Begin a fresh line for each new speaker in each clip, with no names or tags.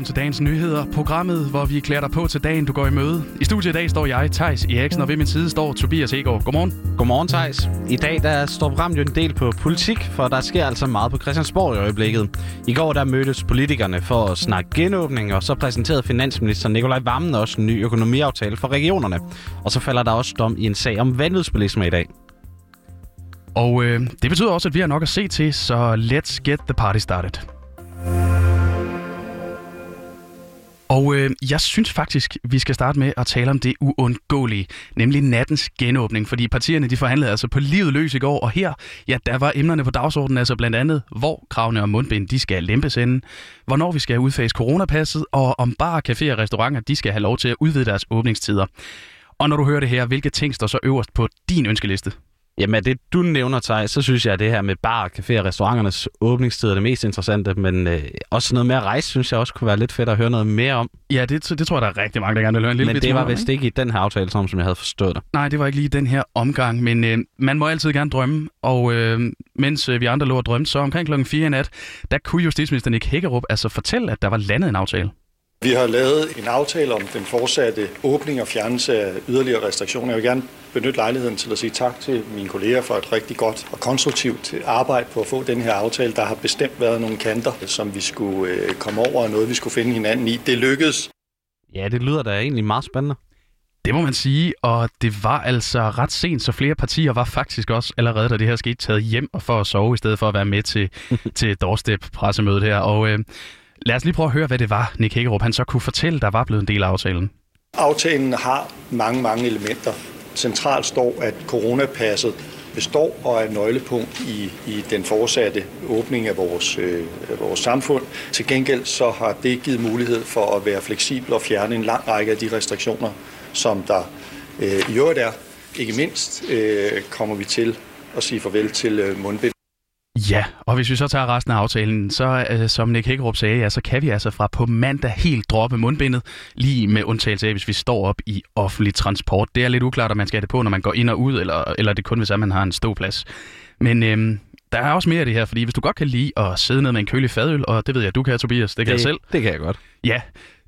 velkommen til dagens nyheder. Programmet, hvor vi klæder dig på til dagen, du går i møde. I studiet i dag står jeg, Tejs Eriksen, og ved min side står Tobias Egård. Godmorgen.
Godmorgen, Thijs. I dag der står programmet jo en del på politik, for der sker altså meget på Christiansborg i øjeblikket. I går der mødtes politikerne for at snakke genåbning, og så præsenterede finansminister Nikolaj Vammen også en ny økonomiaftale for regionerne. Og så falder der også dom i en sag om vanvidsbilisme i dag.
Og øh, det betyder også, at vi har nok at se til, så let's get the party started. Og øh, jeg synes faktisk, vi skal starte med at tale om det uundgåelige, nemlig nattens genåbning, fordi partierne de forhandlede altså på livet løs i går, og her, ja, der var emnerne på dagsordenen altså blandt andet, hvor kravene om mundbind, de skal lempes inden, hvornår vi skal udfase coronapasset, og om bare caféer og restauranter, de skal have lov til at udvide deres åbningstider. Og når du hører det her, hvilke ting står så øverst på din ønskeliste?
Jamen, det du nævner, Thaj, så synes jeg, at det her med bar, café og restauranternes åbningstider er det mest interessante, men øh, også noget med at rejse, synes jeg også kunne være lidt fedt at høre noget mere om.
Ja, det, det tror jeg, der er rigtig mange, der gerne vil høre en lille
Men det var vist ikke i den her aftale, som, som jeg havde forstået det.
Nej, det var ikke lige den her omgang, men øh, man må altid gerne drømme, og øh, mens øh, vi andre lå og drømte, så omkring klokken 4 i nat, der kunne justitsminister Nick Hækkerup altså fortælle, at der var landet en aftale.
Vi har lavet en aftale om den fortsatte åbning og fjernelse af yderligere restriktioner. Jeg vil gerne benytte lejligheden til at sige tak til mine kolleger for et rigtig godt og konstruktivt arbejde på at få den her aftale. Der har bestemt været nogle kanter, som vi skulle øh, komme over, og noget vi skulle finde hinanden i. Det lykkedes.
Ja, det lyder da egentlig meget spændende.
Det må man sige, og det var altså ret sent, så flere partier var faktisk også allerede, da det her skete, taget hjem og for at sove, i stedet for at være med til, til doorstep-pressemødet her. Og øh, lad os lige prøve at høre, hvad det var, Nick Hækkerup, han så kunne fortælle, der var blevet en del af aftalen.
Aftalen har mange, mange elementer. Centralt står, at coronapasset består og er nøglepunkt i, i den fortsatte åbning af vores, øh, af vores samfund. Til gengæld så har det givet mulighed for at være fleksibel og fjerne en lang række af de restriktioner, som der øh, i øvrigt er. Ikke mindst øh, kommer vi til at sige farvel til øh, mundbind.
Ja, og hvis vi så tager resten af aftalen, så øh, som Nick Hækkerup sagde, ja, så kan vi altså fra på mandag helt droppe mundbindet, lige med undtagelse af, hvis vi står op i offentlig transport. Det er lidt uklart, om man skal have det på, når man går ind og ud, eller, eller det kun hvis man har en ståplads. Men øhm, der er også mere af det her, fordi hvis du godt kan lide at sidde ned med en kølig fadøl, og det ved jeg, du kan, Tobias, det kan
det,
jeg selv.
Det kan jeg godt.
Ja,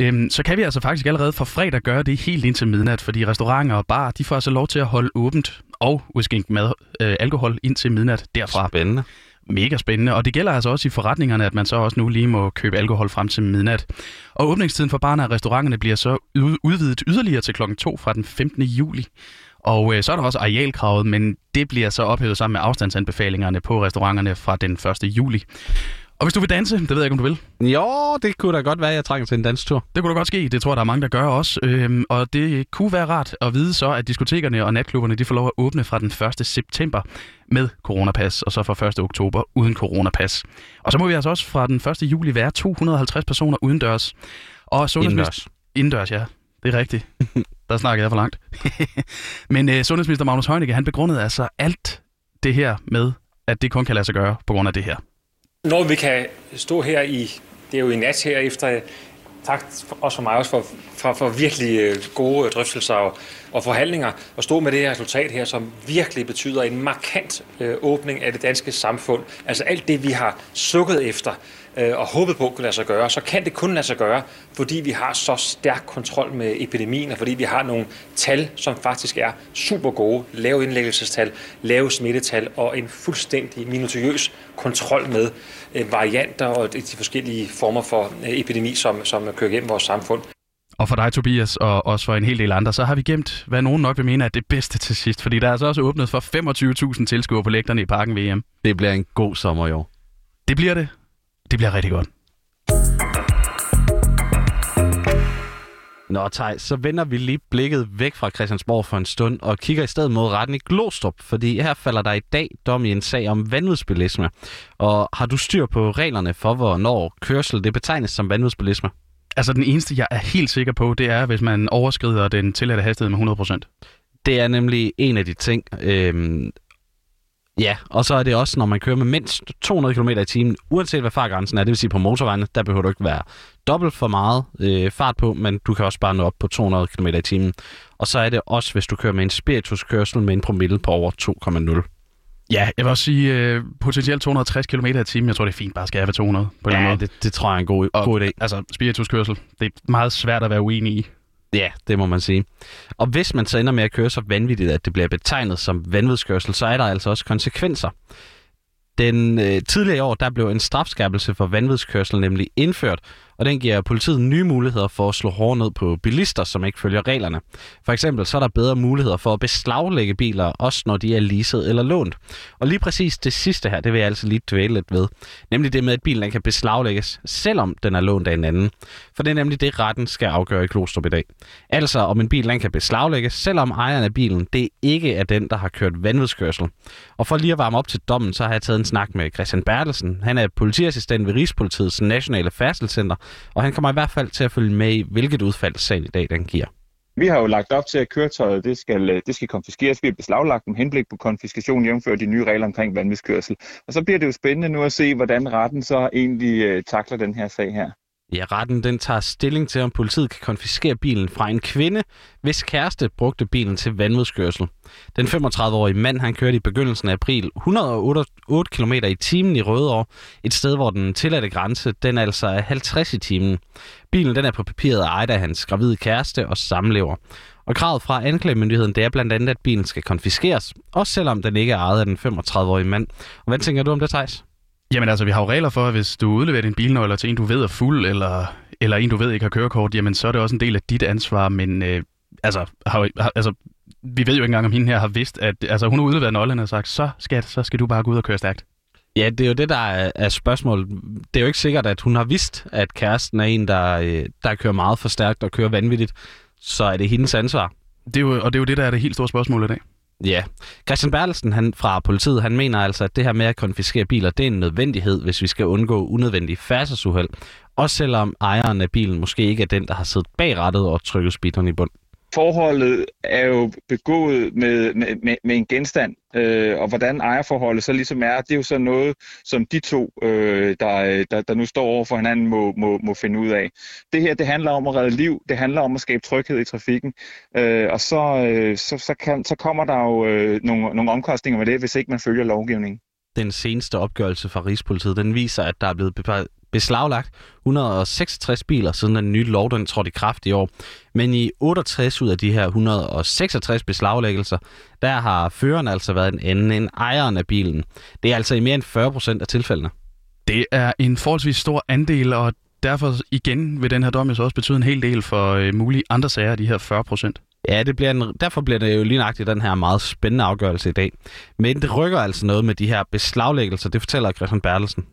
øhm, så kan vi altså faktisk allerede fra fredag gøre det helt indtil midnat, fordi restauranter og bar, de får altså lov til at holde åbent og udskænke mad, øh, alkohol indtil midnat derfra.
Spændende.
Mega spændende, og det gælder altså også i forretningerne, at man så også nu lige må købe alkohol frem til midnat. Og åbningstiden for barne og restauranterne bliver så udvidet yderligere til klokken 2 fra den 15. juli. Og øh, så er der også arealkravet, men det bliver så ophævet sammen med afstandsanbefalingerne på restauranterne fra den 1. juli. Og hvis du vil danse, det ved jeg ikke, om du vil.
Jo, det kunne da godt være, at jeg trænger til en danstur.
Det kunne da godt ske. Det tror jeg, der er mange, der gør også. Øhm, og det kunne være rart at vide så, at diskotekerne og natklubberne de får lov at åbne fra den 1. september med coronapas, og så fra 1. oktober uden coronapas. Og så må vi altså også fra den 1. juli være 250 personer udendørs. Og
Indendørs.
Indendørs, ja. Det er rigtigt. Der snakker jeg for langt. Men øh, sundhedsminister Magnus Heunicke, han begrundede altså alt det her med, at det kun kan lade sig gøre på grund af det her.
Når vi kan stå her i, det er jo i nat her efter, tak også for mig også for, for, for virkelig øh, gode drøftelser og, og forhandlinger, og stå med det her resultat her, som virkelig betyder en markant øh, åbning af det danske samfund. Altså alt det, vi har sukket efter øh, og håbet på kunne lade sig gøre, så kan det kun lade sig gøre, fordi vi har så stærk kontrol med epidemien, og fordi vi har nogle tal, som faktisk er super gode, lave indlæggelsestal, lave smittetal og en fuldstændig minutiøs kontrol med øh, varianter og de forskellige former for øh, epidemi, som, som kører gennem vores samfund.
Og for dig, Tobias, og også for en hel del andre, så har vi gemt, hvad nogen nok vil mene er det bedste til sidst. Fordi der er altså også åbnet for 25.000 tilskuere på lægterne i parken VM.
Det bliver en god sommer i år.
Det bliver det. Det bliver rigtig godt.
Nå, Thaj, så vender vi lige blikket væk fra Christiansborg for en stund og kigger i stedet mod retten i Glostrup, fordi her falder der i dag dom i en sag om vanvidsbilisme. Og har du styr på reglerne for, hvornår kørsel det betegnes som vanvidsbilisme?
Altså den eneste, jeg er helt sikker på, det er, hvis man overskrider den tilladte hastighed med 100%.
Det er nemlig en af de ting. Øhm, ja, og så er det også, når man kører med mindst 200 km i timen, uanset hvad fartgrænsen er, det vil sige på motorvejene, der behøver du ikke være dobbelt for meget øh, fart på, men du kan også bare nå op på 200 km i timen. Og så er det også, hvis du kører med en spirituskørsel med en promille på over 2,0.
Ja, jeg vil også sige øh, potentielt 260 km i timen. Jeg tror, det er fint bare at skære ved 200 på en eller
Ja,
måde.
det, det tror jeg er en god,
Og-
god idé.
Altså, spirituskørsel, det er meget svært at være uenig i.
Ja, det må man sige. Og hvis man så ender med at køre så vanvittigt, at det bliver betegnet som vanvidskørsel, så er der altså også konsekvenser. Den øh, tidligere år, der blev en strafskærpelse for vanvidskørsel nemlig indført, og den giver politiet nye muligheder for at slå hårdt ned på bilister, som ikke følger reglerne. For eksempel så er der bedre muligheder for at beslaglægge biler, også når de er leaset eller lånt. Og lige præcis det sidste her, det vil jeg altså lige dvæle lidt ved. Nemlig det med, at bilen kan beslaglægges, selvom den er lånt af en anden. For det er nemlig det, retten skal afgøre i Klostrup i dag. Altså om en bil kan beslaglægges, selvom ejeren af bilen det ikke er den, der har kørt vanvidskørsel. Og for lige at varme op til dommen, så har jeg taget en snak med Christian Bertelsen. Han er politiassistent ved Rigspolitiets Nationale Færdselscenter, og han kommer i hvert fald til at følge med i, hvilket udfald sagen i dag den giver.
Vi har jo lagt op til, at køretøjet det skal, øh, det skal konfiskeres. Vi har beslaglagt med henblik på konfiskation, jævnført de nye regler omkring vanvidskørsel. Og så bliver det jo spændende nu at se, hvordan retten så egentlig øh, takler den her sag her.
Ja, retten den tager stilling til, om politiet kan konfiskere bilen fra en kvinde, hvis kæreste brugte bilen til vanvidskørsel. Den 35-årige mand han kørte i begyndelsen af april 108 km i timen i Rødovre, et sted, hvor den tilladte grænse den altså er 50 i timen. Bilen den er på papiret ejet af hans gravide kæreste og samlever. Og kravet fra anklagemyndigheden det er blandt andet, at bilen skal konfiskeres, også selvom den ikke er ejet af den 35-årige mand. Og hvad tænker du om det, Thijs?
Jamen altså, vi har jo regler for, at hvis du udleverer din bilnøgler til en, du ved er fuld, eller, eller en, du ved ikke har kørekort, jamen så er det også en del af dit ansvar, men øh, altså, har, har, altså, vi ved jo ikke engang, om hende her har vidst, at altså, hun har udleveret nøglerne og sagt, så skat, så skal du bare gå ud og køre stærkt.
Ja, det er jo det, der er, er spørgsmålet. Det er jo ikke sikkert, at hun har vidst, at kæresten er en, der, øh, der kører meget for stærkt og kører vanvittigt. Så er det hendes ansvar.
Det er jo, og det er jo det, der er det helt store spørgsmål i dag.
Ja. Christian Bertelsen han, fra politiet, han mener altså, at det her med at konfiskere biler, det er en nødvendighed, hvis vi skal undgå unødvendige færdselsuheld. Også selvom ejeren af bilen måske ikke er den, der har siddet bag rattet og trykket speederen i bund.
Forholdet er jo begået med, med, med, med en genstand, øh, og hvordan ejerforholdet så ligesom er, det er jo så noget, som de to, øh, der, der, der nu står over for hinanden, må, må, må finde ud af. Det her, det handler om at redde liv, det handler om at skabe tryghed i trafikken, øh, og så, øh, så, så, kan, så kommer der jo øh, nogle, nogle omkostninger med det, hvis ikke man følger lovgivningen.
Den seneste opgørelse fra Rigspolitiet, den viser, at der er blevet beslaglagt 166 biler, siden den nye lov den trådte i kraft i år. Men i 68 ud af de her 166 beslaglæggelser, der har føreren altså været en anden end ejeren af bilen. Det er altså i mere end 40 procent af tilfældene.
Det er en forholdsvis stor andel, og derfor igen vil den her dom jo så også betyde en hel del for øh, mulige andre sager, de her 40 procent.
Ja, det bliver en, derfor bliver det jo lige nøjagtigt den her meget spændende afgørelse i dag. Men det rykker altså noget med de her beslaglæggelser, det fortæller Christian Bertelsen.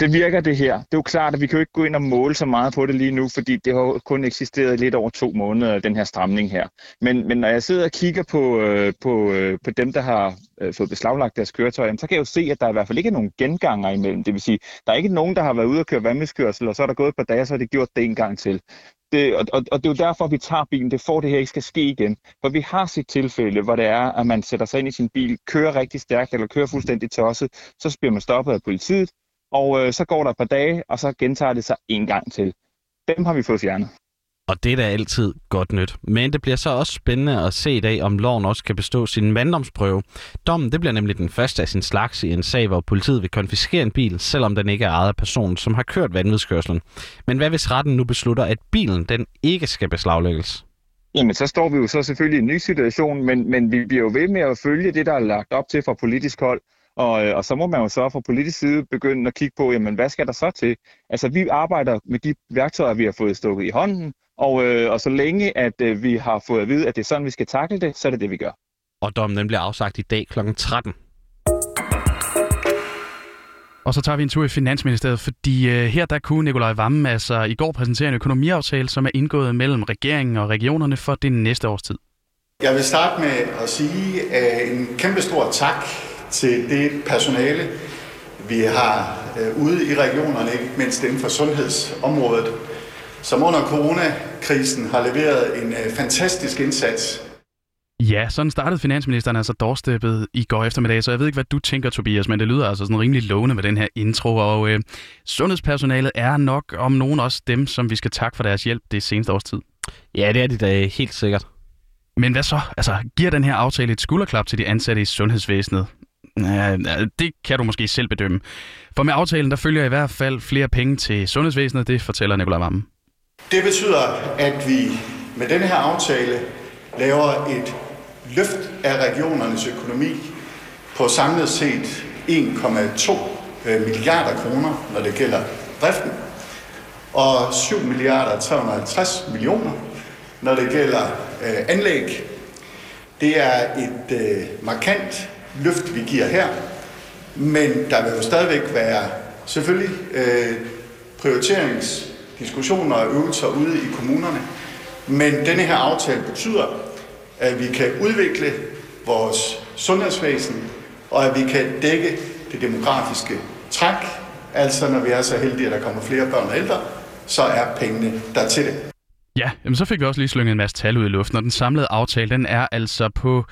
Det virker det her. Det er jo klart, at vi kan jo ikke gå ind og måle så meget på det lige nu, fordi det har kun eksisteret lidt over to måneder, den her stramning her. Men, men når jeg sidder og kigger på, øh, på, øh, på dem, der har øh, fået beslaglagt deres køretøj, jamen, så kan jeg jo se, at der i hvert fald ikke er nogen genganger imellem. Det vil sige, der er ikke nogen, der har været ude og køre vandmiskørsel, og så er der gået et par dage, så har de gjort det en gang til. Det, og, og, og det er jo derfor, vi tager bilen. Det får det her ikke skal ske igen. For vi har set tilfælde, hvor det er, at man sætter sig ind i sin bil, kører rigtig stærkt eller kører fuldstændig tosset, så bliver man stoppet af politiet, og øh, så går der et par dage, og så gentager det sig en gang til. Dem har vi fået fjernet.
Og det er da altid godt nyt. Men det bliver så også spændende at se i dag, om loven også kan bestå sin manddomsprøve. Dommen det bliver nemlig den første af sin slags i en sag, hvor politiet vil konfiskere en bil, selvom den ikke er ejet af personen, som har kørt vanvidskørselen. Men hvad hvis retten nu beslutter, at bilen den ikke skal beslaglægges?
Jamen, så står vi jo så selvfølgelig i en ny situation, men, men vi bliver jo ved med at følge det, der er lagt op til fra politisk hold. Og, øh, og så må man jo så fra politisk side begynde at kigge på, jamen hvad skal der så til? Altså vi arbejder med de værktøjer, vi har fået stukket i hånden, og, øh, og så længe at øh, vi har fået at vide, at det er sådan, vi skal takle det, så er det det, vi gør.
Og dommen den bliver afsagt i dag kl. 13.
Og så tager vi en tur i Finansministeriet, fordi øh, her der kunne Nikolaj Vammen altså i går præsentere en økonomiaftale, som er indgået mellem regeringen og regionerne for det næste års tid.
Jeg vil starte med at sige uh, en kæmpe stor tak til det personale, vi har uh, ude i regionerne, ikke mindst inden for sundhedsområdet, som under coronakrisen har leveret en uh, fantastisk indsats.
Ja, sådan startede finansministeren altså doorsteppet i går eftermiddag, så jeg ved ikke, hvad du tænker, Tobias, men det lyder altså sådan rimelig lovende med den her intro, og øh, sundhedspersonalet er nok om nogen også dem, som vi skal takke for deres hjælp det seneste års tid.
Ja, det er de da helt sikkert.
Men hvad så? Altså, giver den her aftale et skulderklap til de ansatte i sundhedsvæsenet? Ja, det kan du måske selv bedømme. For med aftalen, der følger i hvert fald flere penge til sundhedsvæsenet, det fortæller Nicolai Vammen.
Det betyder, at vi med denne her aftale laver et løft af regionernes økonomi på samlet set 1,2 øh, milliarder kroner, når det gælder driften, og 7 milliarder 350 millioner, når det gælder øh, anlæg. Det er et øh, markant løft, vi giver her, men der vil jo stadigvæk være selvfølgelig øh, prioriteringsdiskussioner og øvelser ude i kommunerne, men denne her aftale betyder, at vi kan udvikle vores sundhedsvæsen, og at vi kan dække det demografiske træk. Altså når vi er så heldige, at der kommer flere børn og ældre, så er pengene der til det.
Ja, jamen så fik vi også lige slynget en masse tal ud i luften, og den samlede aftale, den er altså på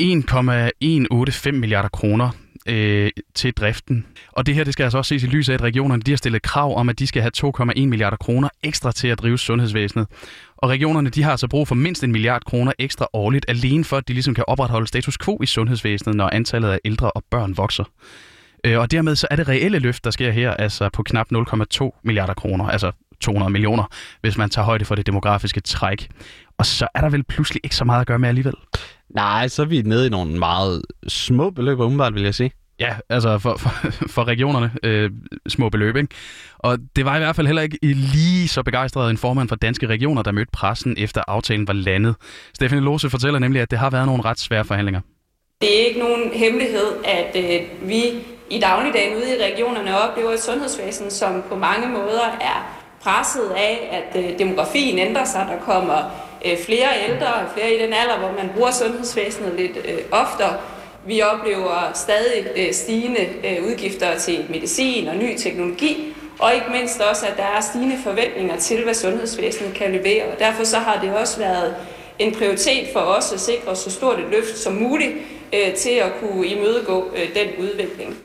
1,185 milliarder kroner øh, til driften. Og det her det skal altså også ses i lyset af, at regionerne de har stillet krav om, at de skal have 2,1 milliarder kroner ekstra til at drive sundhedsvæsenet. Og regionerne de har altså brug for mindst en milliard kroner ekstra årligt, alene for at de ligesom kan opretholde status quo i sundhedsvæsenet, når antallet af ældre og børn vokser. Øh, og dermed så er det reelle løft, der sker her, altså på knap 0,2 milliarder kroner, altså 200 millioner, hvis man tager højde for det demografiske træk. Og så er der vel pludselig ikke så meget at gøre med alligevel.
Nej, så er vi nede i nogle meget små beløb, umiddelbart vil jeg sige.
Ja, altså for, for, for regionerne øh, små beløb, ikke? Og det var i hvert fald heller ikke lige så begejstret en formand for danske regioner, der mødte pressen efter aftalen var landet. Stefanie Lose fortæller nemlig, at det har været nogle ret svære forhandlinger.
Det er ikke nogen hemmelighed, at øh, vi i dagligdagen ude i regionerne oplever et sundhedsvæsen, som på mange måder er presset af, at øh, demografien ændrer sig. Der kommer Øh, flere ældre, flere i den alder, hvor man bruger sundhedsvæsenet lidt øh, oftere. Vi oplever stadig øh, stigende udgifter til medicin og ny teknologi, og ikke mindst også, at der er stigende forventninger til, hvad sundhedsvæsenet kan levere. Og derfor så har det også været en prioritet for os at sikre så stort et løft som muligt øh, til at kunne imødegå øh, den udvikling.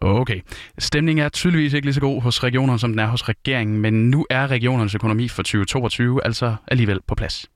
Okay. Stemningen er tydeligvis ikke lige så god hos regionerne, som den er hos regeringen, men nu er regionernes økonomi for 2022 altså alligevel på plads.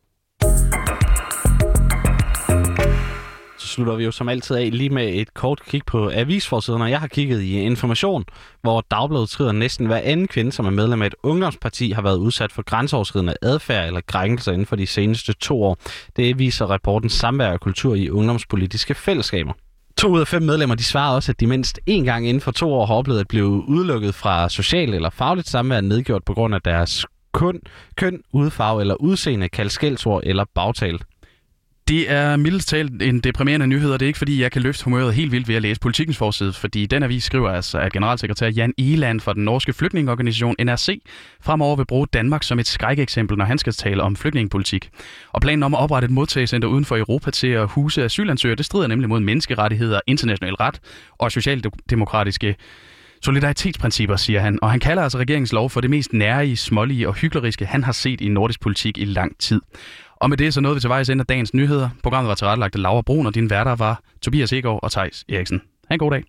Så slutter vi jo som altid af lige med et kort kig på avisforsiden, og Jeg har kigget i Information, hvor Dagbladet skriver, næsten hver anden kvinde, som er medlem af et ungdomsparti, har været udsat for grænseoverskridende adfærd eller krænkelser inden for de seneste to år. Det viser rapporten Samvær og kultur i ungdomspolitiske fællesskaber. To ud af fem medlemmer de svarer også, at de mindst én gang inden for to år har oplevet at blive udelukket fra social eller fagligt samvær nedgjort på grund af deres kun, køn, udfarve eller udseende, kaldt skældsord eller bagtal.
Det er mildest talt en deprimerende nyhed, og det er ikke fordi, jeg kan løfte humøret helt vildt ved at læse politikens forside, fordi den avis skriver altså, at generalsekretær Jan Eland fra den norske flygtningeorganisation NRC fremover vil bruge Danmark som et skrækeksempel, når han skal tale om flygtningepolitik. Og planen om at oprette et modtagelsescenter uden for Europa til at huse asylansøgere, det strider nemlig mod menneskerettigheder, international ret og socialdemokratiske solidaritetsprincipper, siger han. Og han kalder altså regeringens lov for det mest nærige, smålige og hykleriske, han har set i nordisk politik i lang tid. Og med det så nåede vi til vejs ende af dagens nyheder. Programmet var tilrettelagt af Laura Brun, og din værter var Tobias Egaard og Tejs Eriksen. Ha' en god dag.